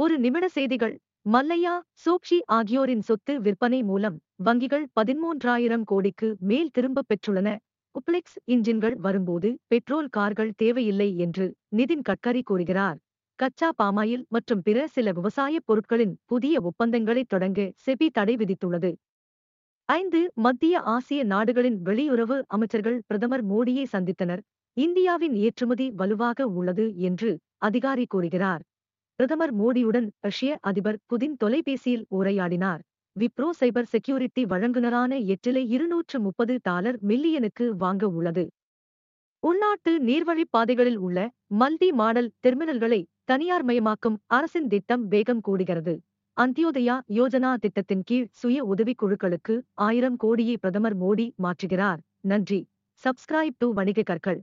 ஒரு நிமிட செய்திகள். மல்லையா சோக்ஷி ஆகியோரின் சொத்து விற்பனை மூலம் வங்கிகள் பதிமூன்றாயிரம் கோடிக்கு மேல் திரும்பப் பெற்றுள்ளன. குப்ளெக்ஸ் இன்ஜின்கள் வரும்போது பெட்ரோல் கார்கள் தேவையில்லை என்று நிதின் கட்கரி கூறுகிறார். கச்சா பாமாயில் மற்றும் பிற சில விவசாயப் பொருட்களின் புதிய ஒப்பந்தங்களை தொடங்க செபி தடை விதித்துள்ளது. ஐந்து மத்திய ஆசிய நாடுகளின் வெளியுறவு அமைச்சர்கள் பிரதமர் மோடியை சந்தித்தனர். இந்தியாவின் ஏற்றுமதி வலுவாக உள்ளது என்று அதிகாரி கூறுகிறார். பிரதமர் மோடியுடன் ரஷ்ய அதிபர் புதின் தொலைபேசியில் உரையாடினார். விப்ரோ சைபர் செக்யூரிட்டி வழங்குநரான எட்டிலை இருநூற்று முப்பது டாலர் மில்லியனுக்கு வாங்க உள்ளது. உள்நாட்டு நீர்வழிப்பாதைகளில் உள்ள மல்டி மாடல் டெர்மினல்களை தனியார் மயமாக்கும் அரசின் திட்டம் வேகம் கூடுகிறது. அந்தியோதயா யோஜனா திட்டத்தின் கீழ் சுய உதவிக் குழுக்களுக்கு ஆயிரம் கோடியை பிரதமர் மோடி மாற்றுகிறார். நன்றி. சப்ஸ்கிரைப் டு வணிக கற்கள்.